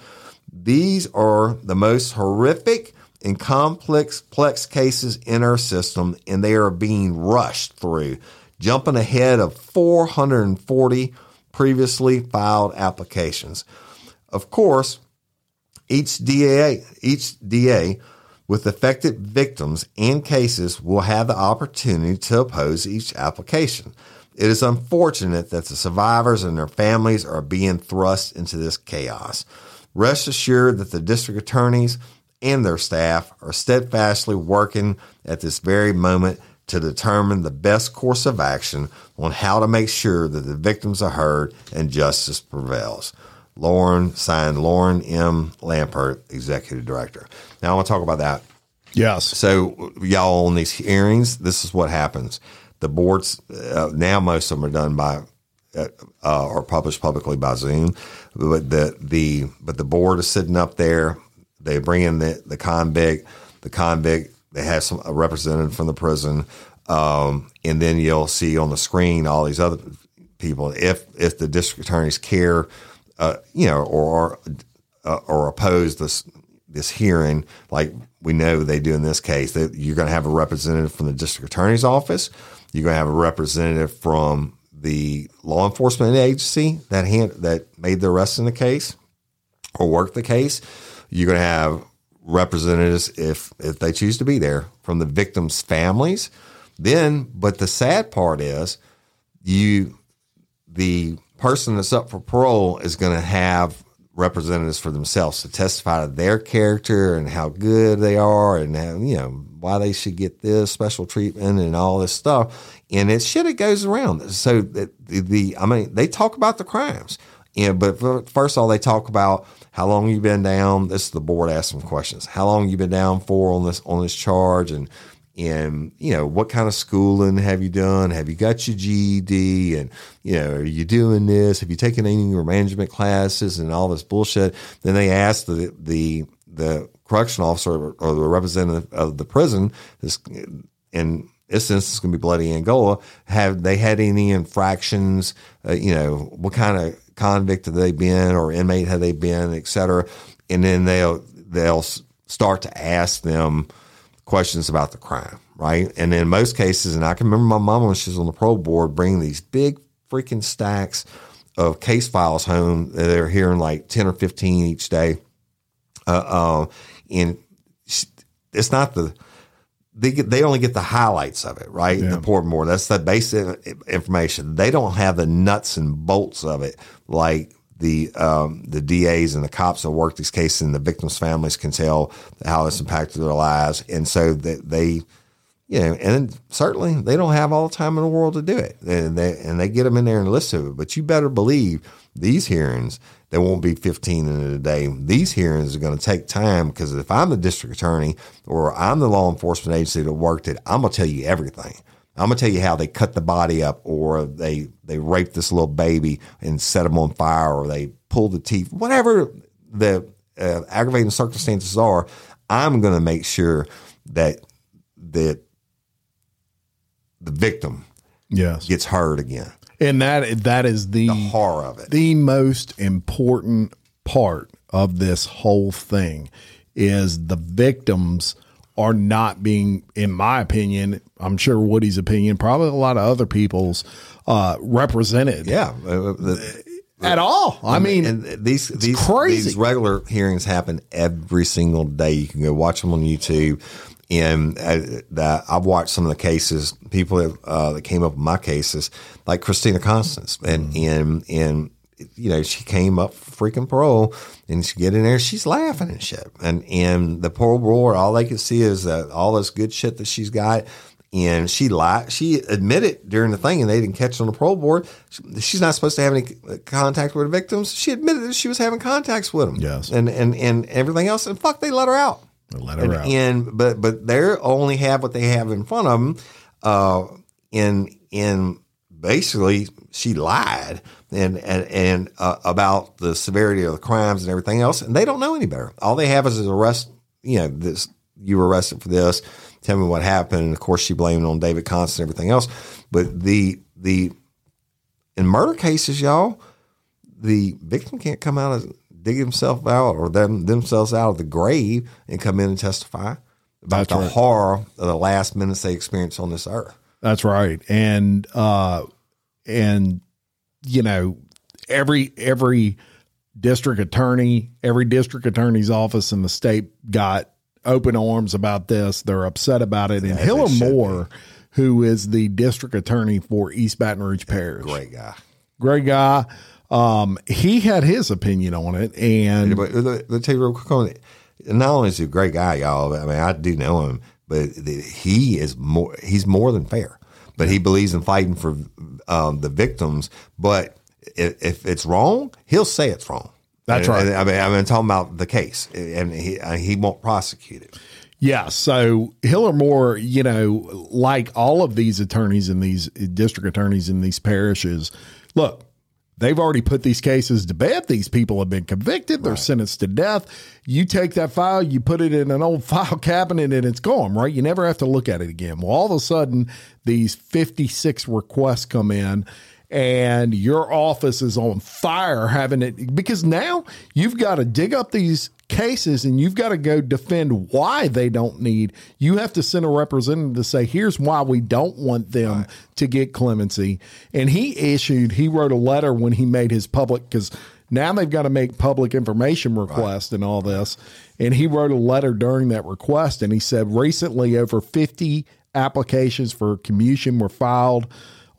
These are the most horrific and complex cases in our system, and they are being rushed through, jumping ahead of 440 previously filed applications. Of course, each DA, each DA with affected victims and cases will have the opportunity to oppose each application. It is unfortunate that the survivors and their families are being thrust into this chaos. Rest assured that the district attorneys and their staff are steadfastly working at this very moment to determine the best course of action on how to make sure that the victims are heard and justice prevails. Loren, signed Loren M. Lampert, Executive Director. Now I want to talk about that. Yes. So y'all on these hearings, this is what happens. The boards uh, now most of them are done by uh, uh, or published publicly by Zoom, but the the but the board is sitting up there. They bring in the the convict. The convict they have some a representative from the prison, um, and then you'll see on the screen all these other people. If if the district attorneys care, uh, you know, or uh, or oppose this this hearing, like we know they do in this case, that you're going to have a representative from the district attorney's office. You're going to have a representative from the law enforcement agency that hand, that made the arrest in the case or worked the case. You're going to have representatives if if they choose to be there from the victims' families. Then, but the sad part is you the person that's up for parole is going to have representatives for themselves to testify to their character and how good they are and you know why they should get this special treatment and all this stuff. And it's shit it goes around. So the, the, i mean they talk about the crimes. And but first of all they talk about how long you've been down. This is the board asking questions. How long you been down for on this on this charge? And and you know what kind of schooling have you done? Have you got your ged and you know are you doing this? Have you taken any of your management classes and all this bullshit? Then they ask the the the correction officer or the representative of the prison in this instance is going to be bloody angola have they had any infractions uh, you know what kind of convict have they been or inmate have they been et cetera and then they'll they'll start to ask them questions about the crime, right? And in most cases, and I can remember my mom when she was on the parole board bringing these big freaking stacks of case files home. They're hearing like 10 or 15 each day. Uh, uh, and it's not the, they get, they only get the highlights of it, right? Yeah. The port more. That's the basic information. They don't have the nuts and bolts of it like the um, the DAs and the cops that work these cases and the victims' families can tell how this impacted their lives, and so that they, you know, and certainly they don't have all the time in the world to do it, and they and they get them in there and listen to it. But you better believe these hearings there won't be 15 in a day. These hearings are going to take time because if I'm the district attorney or I'm the law enforcement agency that worked it, I'm going to tell you everything. I'm gonna tell you how they cut the body up, or they they raped this little baby and set him on fire, or they pulled the teeth, whatever the uh, aggravating circumstances are. I'm gonna make sure that that the victim Yes. gets heard again. And that that is the, The horror of it. the most important part of this whole thing is the victims are not being, in my opinion, I'm sure Woody's opinion, probably a lot of other people's, uh, represented yeah, uh, the- at all. I mean, and these these crazy. these regular hearings happen every single day. You can go watch them on YouTube. And uh, that I've watched some of the cases, people that, uh, that came up with my cases, like Christina Constance, and and and you know she came up freaking parole, and she get in there, she's laughing and shit, and and the parole board, all they can see is that all this good shit that she's got, and she lied. She admitted during the thing, and they didn't catch on the parole board. She's not supposed to have any contact with the victims. She admitted that she was having contacts with them. Yes. and and and everything else. And fuck, they let her out. Let her and, out. And but but they only have what they have in front of them. Uh, in in basically, she lied and and and uh, about the severity of the crimes and everything else, and they don't know any better. All they have is an arrest. You know, this you were arrested for this. Tell me what happened. And of course, she blamed on David Constant and everything else. But the the in murder cases, y'all, the victim can't come out and dig himself out or them themselves out of the grave and come in and testify about That's the right. horror of the last minutes they experienced on this earth. That's right. And uh and you know, every every district attorney, every district attorney's office in the state got open arms about this. They're upset about it. And As Hillar Moore, who is the district attorney for East Baton Rouge Parish. Great guy. Great guy. Um, he had his opinion on it and But let me tell you real quick on it. Not only is he a great guy, y'all. I mean, I do know him, but he is more. He's more than fair. But he believes in fighting for um, the victims. But if, if it's wrong, he'll say it's wrong. That's right. I mean, I'm talking about the case, and he he won't prosecute it. Yeah. So Hillar Moore, you know, like all of these attorneys and these district attorneys in these parishes, look, they've already put these cases to bed. These people have been convicted. They're sentenced to death. You take that file, you put it in an old file cabinet, and it's gone, right? You never have to look at it again. Well, all of a sudden, these 56 requests come in. And your office is on fire having it because now you've got to dig up these cases and you've got to go defend why they don't need. You have to send a representative to say, here's why we don't want them to get clemency. And he issued, he wrote a letter when he made his public, because now they've got to make public information request and all this. And he wrote a letter during that request and he said, recently over 50 applications for commutation were filed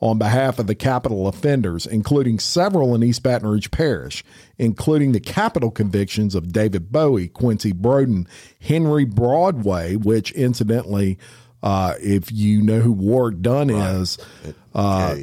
on behalf of the capital offenders, including several in East Baton Rouge Parish, including the capital convictions of David Bowie, Quincy Broden, Henry Broadway, which incidentally, uh, if you know who Ward Dunn is, uh,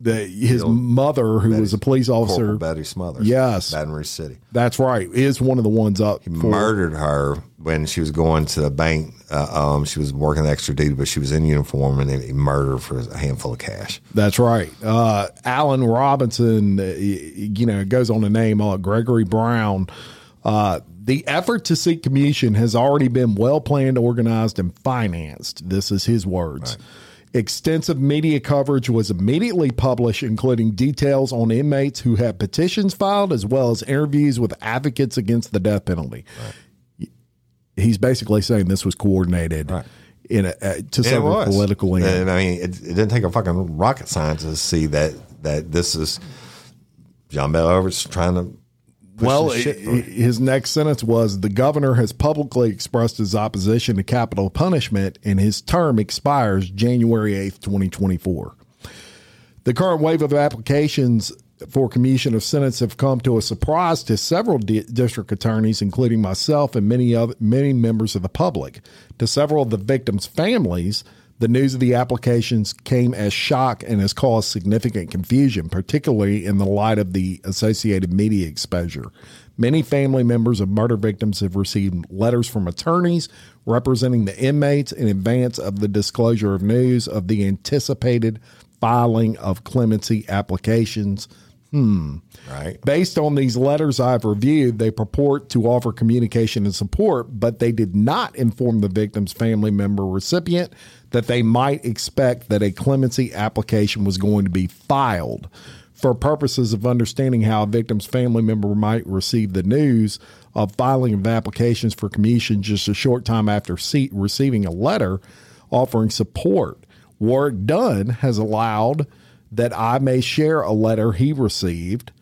the, his mother, who was a police officer, Corporal Betty Smothers. Yes. Baton Rouge City. that's right, is one of the ones up for murdered her when she was going to the bank. Uh, um, she was working extra duty, but she was in uniform, and he murdered her for a handful of cash. That's right. Uh, Alan Robinson, uh, you know, goes on to name uh, Gregory Brown. Uh, the effort to seek commutation has already been well planned, organized, and financed. This is his words. Extensive media coverage was immediately published, including details on inmates who had petitions filed, as well as interviews with advocates against the death penalty. He's basically saying this was coordinated. in a, uh, to it political ends. And I mean, it, it didn't take a fucking rocket scientist to see that that this is John Bell Edwards trying to. Well, this shit i- his next sentence was the governor has publicly expressed his opposition to capital punishment, and his term expires January 8th, 2024. The current wave of applications for commutation of sentence have come to a surprise to several di- district attorneys, including myself and many other many members of the public. To several of the victims' families, the news of the applications came as shock and has caused significant confusion, particularly in the light of the associated media exposure. Many family members of murder victims have received letters from attorneys representing the inmates in advance of the disclosure of news of the anticipated filing of clemency applications. Hmm. Right. Based on these letters I've reviewed, they purport to offer communication and support, but they did not inform the victim's family member recipient that they might expect that a clemency application was going to be filed. For purposes of understanding how a victim's family member might receive the news of filing of applications for commutation just a short time after see- receiving a letter offering support, Warrick Dunn has allowed that I may share a letter he received.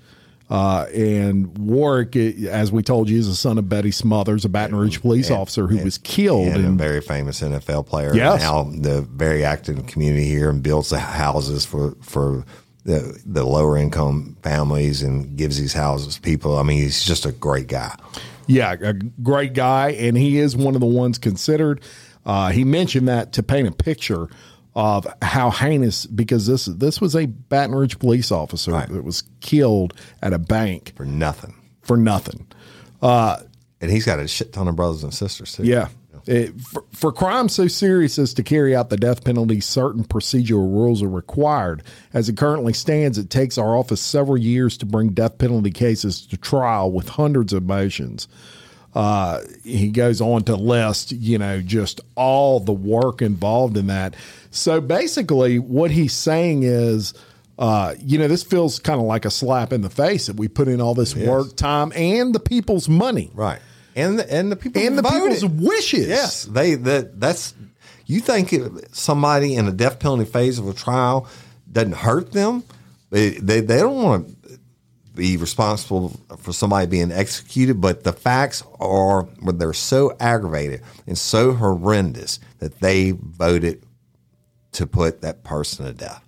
Uh, and Warrick, as we told you, is the son of Betty Smothers, a Baton Rouge police officer who was killed. and a very famous NFL player. Yes. Now the very active community here and builds the houses for for the the lower income families and gives these houses to people. I mean, he's just a great guy. yeah, a great guy, and he is one of the ones considered. Uh, he mentioned that to paint a picture of how heinous because this this was a Baton Rouge police officer Right. that was killed at a bank For nothing. for nothing. Uh, and he's got a shit ton of brothers and sisters too. Yeah. It, for, for crimes so serious as to carry out the death penalty, certain procedural rules are required. As it currently stands, it takes our office several years to bring death penalty cases to trial with hundreds of motions. Uh, he goes on to list, you know, just all the work involved in that. So basically, what he's saying is, uh, you know, this feels kind of like a slap in the face that we put in all this work, time, and the people's money Right. And the, and the people and the voted. people's wishes. Yes, they that that's you think somebody in a death penalty phase of a trial doesn't hurt them. They they, they don't want to be responsible for somebody being executed, but the facts are they're so aggravated and so horrendous that they voted to put that person to death.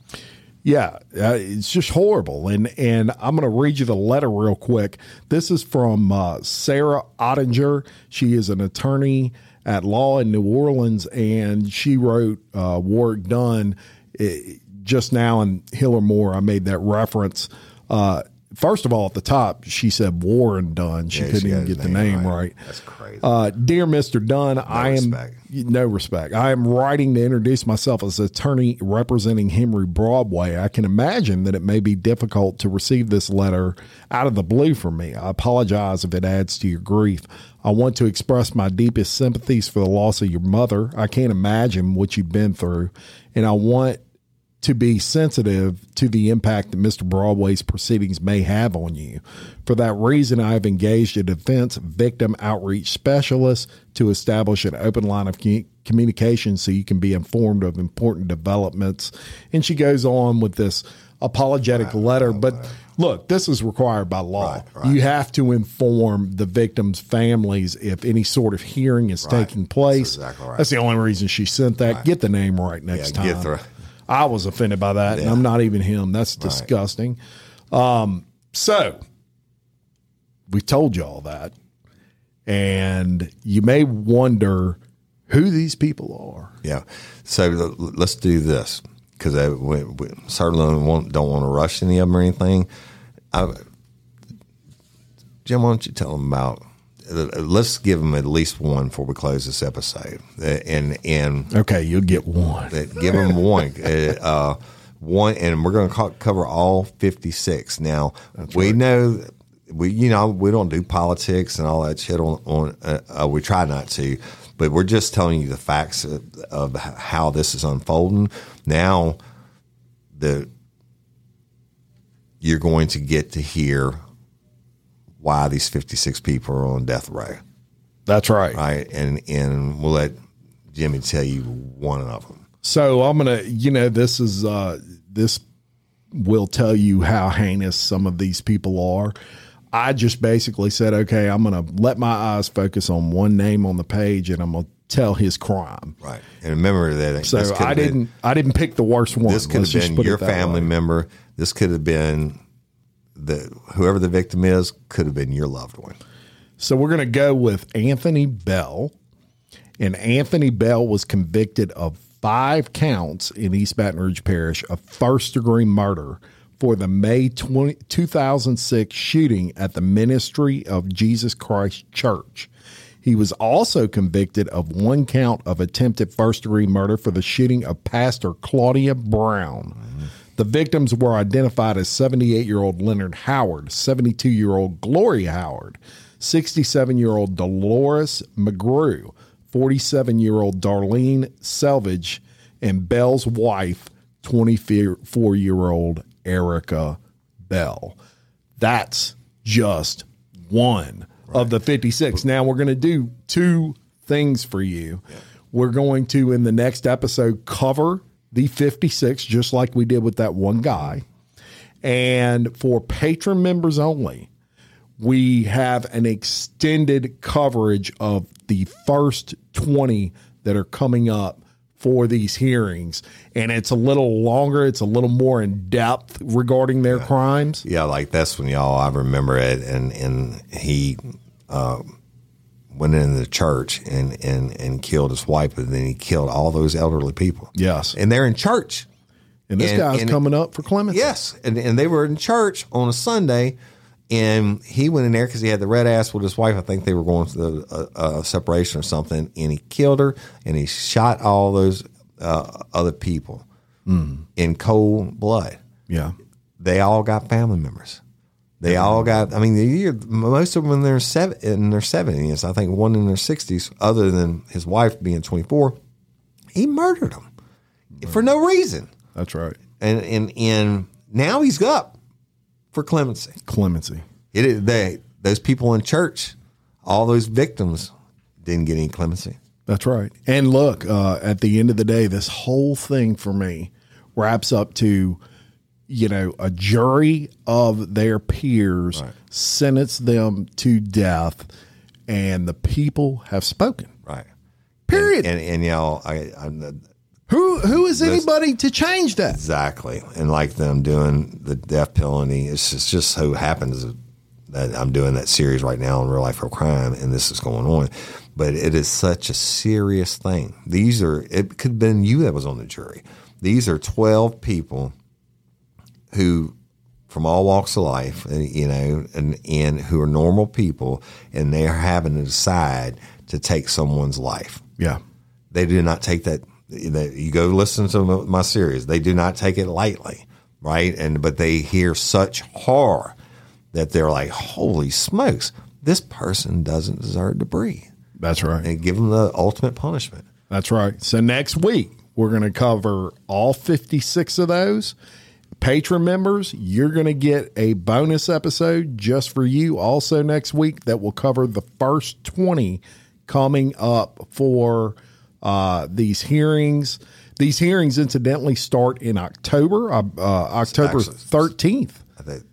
Yeah, uh, it's just horrible. And and I'm going to read you the letter real quick. This is from uh, Sarah Ottinger. She is an attorney at law in New Orleans, and she wrote uh, Warrick Dunn eh, just now in Hillar Moore. I made that reference. Uh, first of all, at the top, she said Warren Dunn. She Yeah, couldn't she even get the name name right. right. That's crazy. Uh, dear Mr. Dunn, I am no respect. I am writing to introduce myself as attorney representing Henry Broadway. I can imagine that it may be difficult to receive this letter out of the blue from me. I apologize if it adds to your grief. I want to express my deepest sympathies for the loss of your mother. I can't imagine what you've been through, and I want to be sensitive to the impact that Mr. Broadway's proceedings may have on you. For that reason, I have engaged a defense victim outreach specialist to establish an open line of communication so you can be informed of important developments. And she goes on with this apologetic letter. But look, this is required by law. Right, right. You have to inform the victims' families if any sort of hearing is taking place. exactly right. That's the only reason she sent that. Get the name right next Yeah, time. I was offended by that, and I'm not even him. That's disgusting. Um, so we told you all that, and you may wonder who these people are. Yeah. So let's do this because we, we certainly won't, don't want to rush any of them or anything. I, Jim, why don't you tell them about? Let's give them at least one before we close this episode, Uh, and and Okay, you'll get one. uh, give them one, uh, uh, one, and we're going to cover all fifty six. Now we know we you know we don't do politics and all that shit on on. Uh, uh, we try not to, but we're just telling you the facts of, of how this is unfolding. Now the you're going to get to hear why these fifty six people are on death row That's right. right? And and we'll let Jimmy tell you one of them. So I'm gonna, you know, this is uh this will tell you how heinous some of these people are. I just basically said, okay, I'm gonna let my eyes focus on one name on the page, and I'm gonna tell his crime. Right. And remember that. So I didn't, I didn't pick the worst one. This could Let's have been your family way. member. This could have been the whoever the victim is. Could have been your loved one. So we're going to go with Anthony Bell. And Anthony Bell was convicted of five counts in East Baton Rouge Parish of first degree murder for the May 20, 2006 shooting at the Ministry of Jesus Christ Church. He was also convicted of one count of attempted first degree murder for the shooting of Pastor Claudia Brown. The victims were identified as 78 year old Leonard Howard, 72 year old Gloria Howard, 67 year old Dolores McGrew, 47 year old Darlene Selvage, and Bell's wife, 24 year old Erica Bell. That's just one of the 56. Now we're going to do two things for you. We're going to, in the next episode, cover the 56, just like we did with that one guy. And for Patreon members only, we have an extended coverage of the first 20 that are coming up for these hearings. And it's a little longer, it's a little more in depth regarding their crimes. Yeah, like that's when y'all. I remember it, and and he uh, went into the church and and and killed his wife, and then he killed all those elderly people. Yes. and they're in church. And this And- guy's and- coming up for clemency. Yes, and and they were in church on a Sunday, and he went in there because he had the red ass with his wife. I think they were going through a, a, a separation or something, and he killed her, and he shot all those uh, other people hmm. in cold blood. Yeah. They all got family members. They all got. I mean, you're, most of them in their seven in their seventies. I think one in their sixties. Other than his wife being twenty four, he murdered them for no reason. That's right. And and and now he's up for clemency. Clemency. It is they those people in church, all those victims didn't get any clemency. That's right. And look, uh, at the end of the day, this whole thing for me wraps up to, you know, a jury of their peers sentence them to death, and the people have spoken. Right. Period. And and y'all, I, I who who is anybody to change that? Exactly. And like them doing the death penalty, it's just, just so happens that I'm doing that series right now on real life real crime and this is going on. But it is such a serious thing. These are, it could have been you that was on the jury. These are 12 people who, from all walks of life, you know, and, and who are normal people, and they are having to decide to take someone's life Yeah. they do not take that. that you go listen to my series. They do not take it lightly, right? And but they hear such horror that they're like, "Holy smokes! This person doesn't deserve to breathe," That's right. and give them the ultimate punishment. That's right. So next week we're going to cover all 56 of those. Patreon members, you're going to get a bonus episode just for you also next week that will cover the first 20 coming up for uh, these hearings. These hearings, incidentally, start in October, uh, uh, October Actually- 13th, I think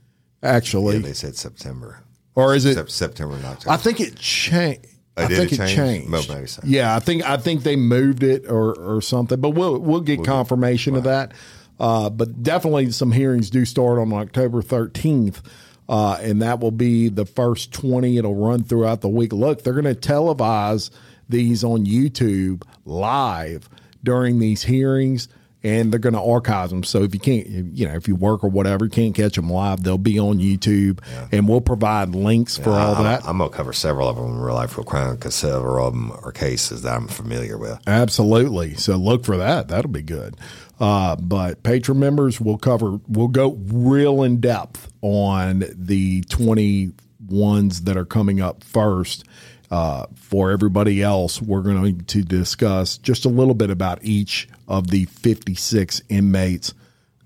actually. yeah, they said September, or is it? September and October. I think it changed. Oh, I think it it change? changed. Well, so. Yeah, I think I think they moved it or or something, but we'll we'll get confirmation of that. Uh, but definitely, some hearings do start on October thirteenth, uh, and that will be the first twenty. It'll run throughout the week. Look, they're going to televise these on YouTube live during these hearings. And they're going to archive them. So if you can't, you know, if you work or whatever, you can't catch them live, they'll be on YouTube, and we'll provide links for all I'm, that. I'm gonna cover several of them in real life real crime because several of them are cases that I'm familiar with. Absolutely. So look for that. That'll be good. Uh, but Patreon members will cover, we'll go real in depth on the 20 ones that are coming up first. Uh, for everybody else, we're going to discuss just a little bit about each of the 56 inmates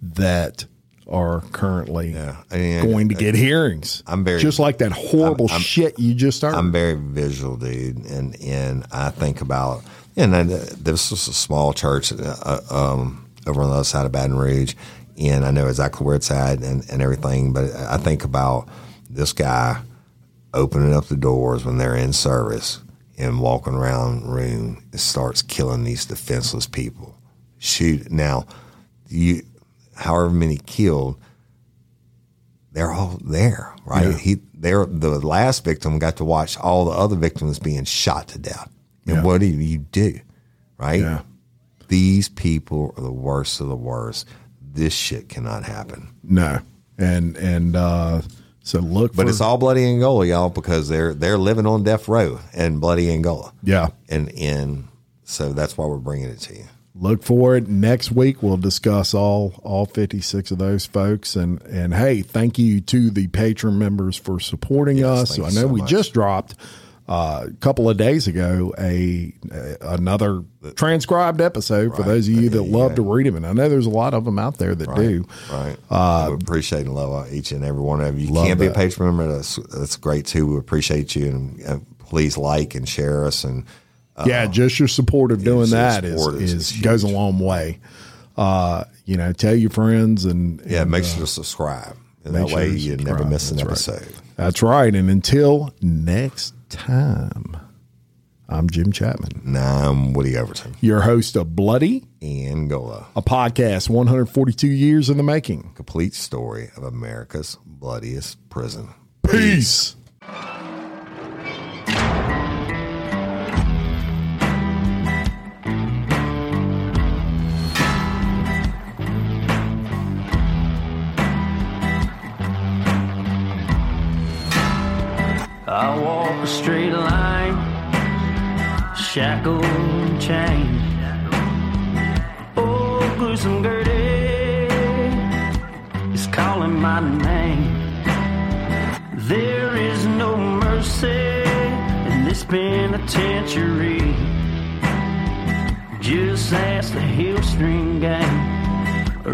that are currently Yeah. Going to get hearings. I'm very- just like that horrible I'm- shit you just heard. I'm very visual, dude, and and I think about And uh, this was a small church uh, um, over on the other side of Baton Rouge, and I know exactly where it's at and, and everything. But I think about this guy opening up the doors when they're in service and walking around the room and starts killing these defenseless people. Shoot now, you however many killed, they're all there, right? Yeah. He they're the last victim got to watch all the other victims being shot to death. And Yeah. what do you do? Right? Yeah. These people are the worst of the worst. This shit cannot happen. No, and and uh, so look, But for, it's all bloody Angola, y'all, because they're they're living on death row in bloody Angola, yeah. and and so that's why we're bringing it to you. Look for it next week. We'll discuss all all fifty six of those folks, and and hey, thank you to the Patreon members for supporting Yes, us. thank I know so we much. just dropped uh, a couple of days ago a, a another transcribed episode for those of you that you love to read them, and I know there's a lot of them out there that do. Right. we appreciate and love each and every one of you. You can't be a Patreon member. That's, that's great too. We appreciate you. And uh, please like and share us. And yeah, just your support of doing that is, is- is, goes a long way. Uh, you know, tell your friends and yeah, and, make uh, sure to subscribe. And that way you never miss an That's right. episode. That's right. And until next time, I'm Jim Chapman, Now I'm Woody Overton. your host of Bloody, Angola. a podcast 142 years in the making. Complete story of America's bloodiest prison. Peace. I shackled and. Oh, gruesome Gertie eh, is calling my name. There is no mercy in this penitentiary. Just ask the Hill String Gang or